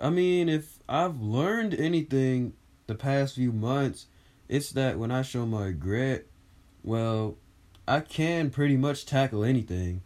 I mean, if I've learned anything the past few months, it's that when I show my grit, well, I can pretty much tackle anything.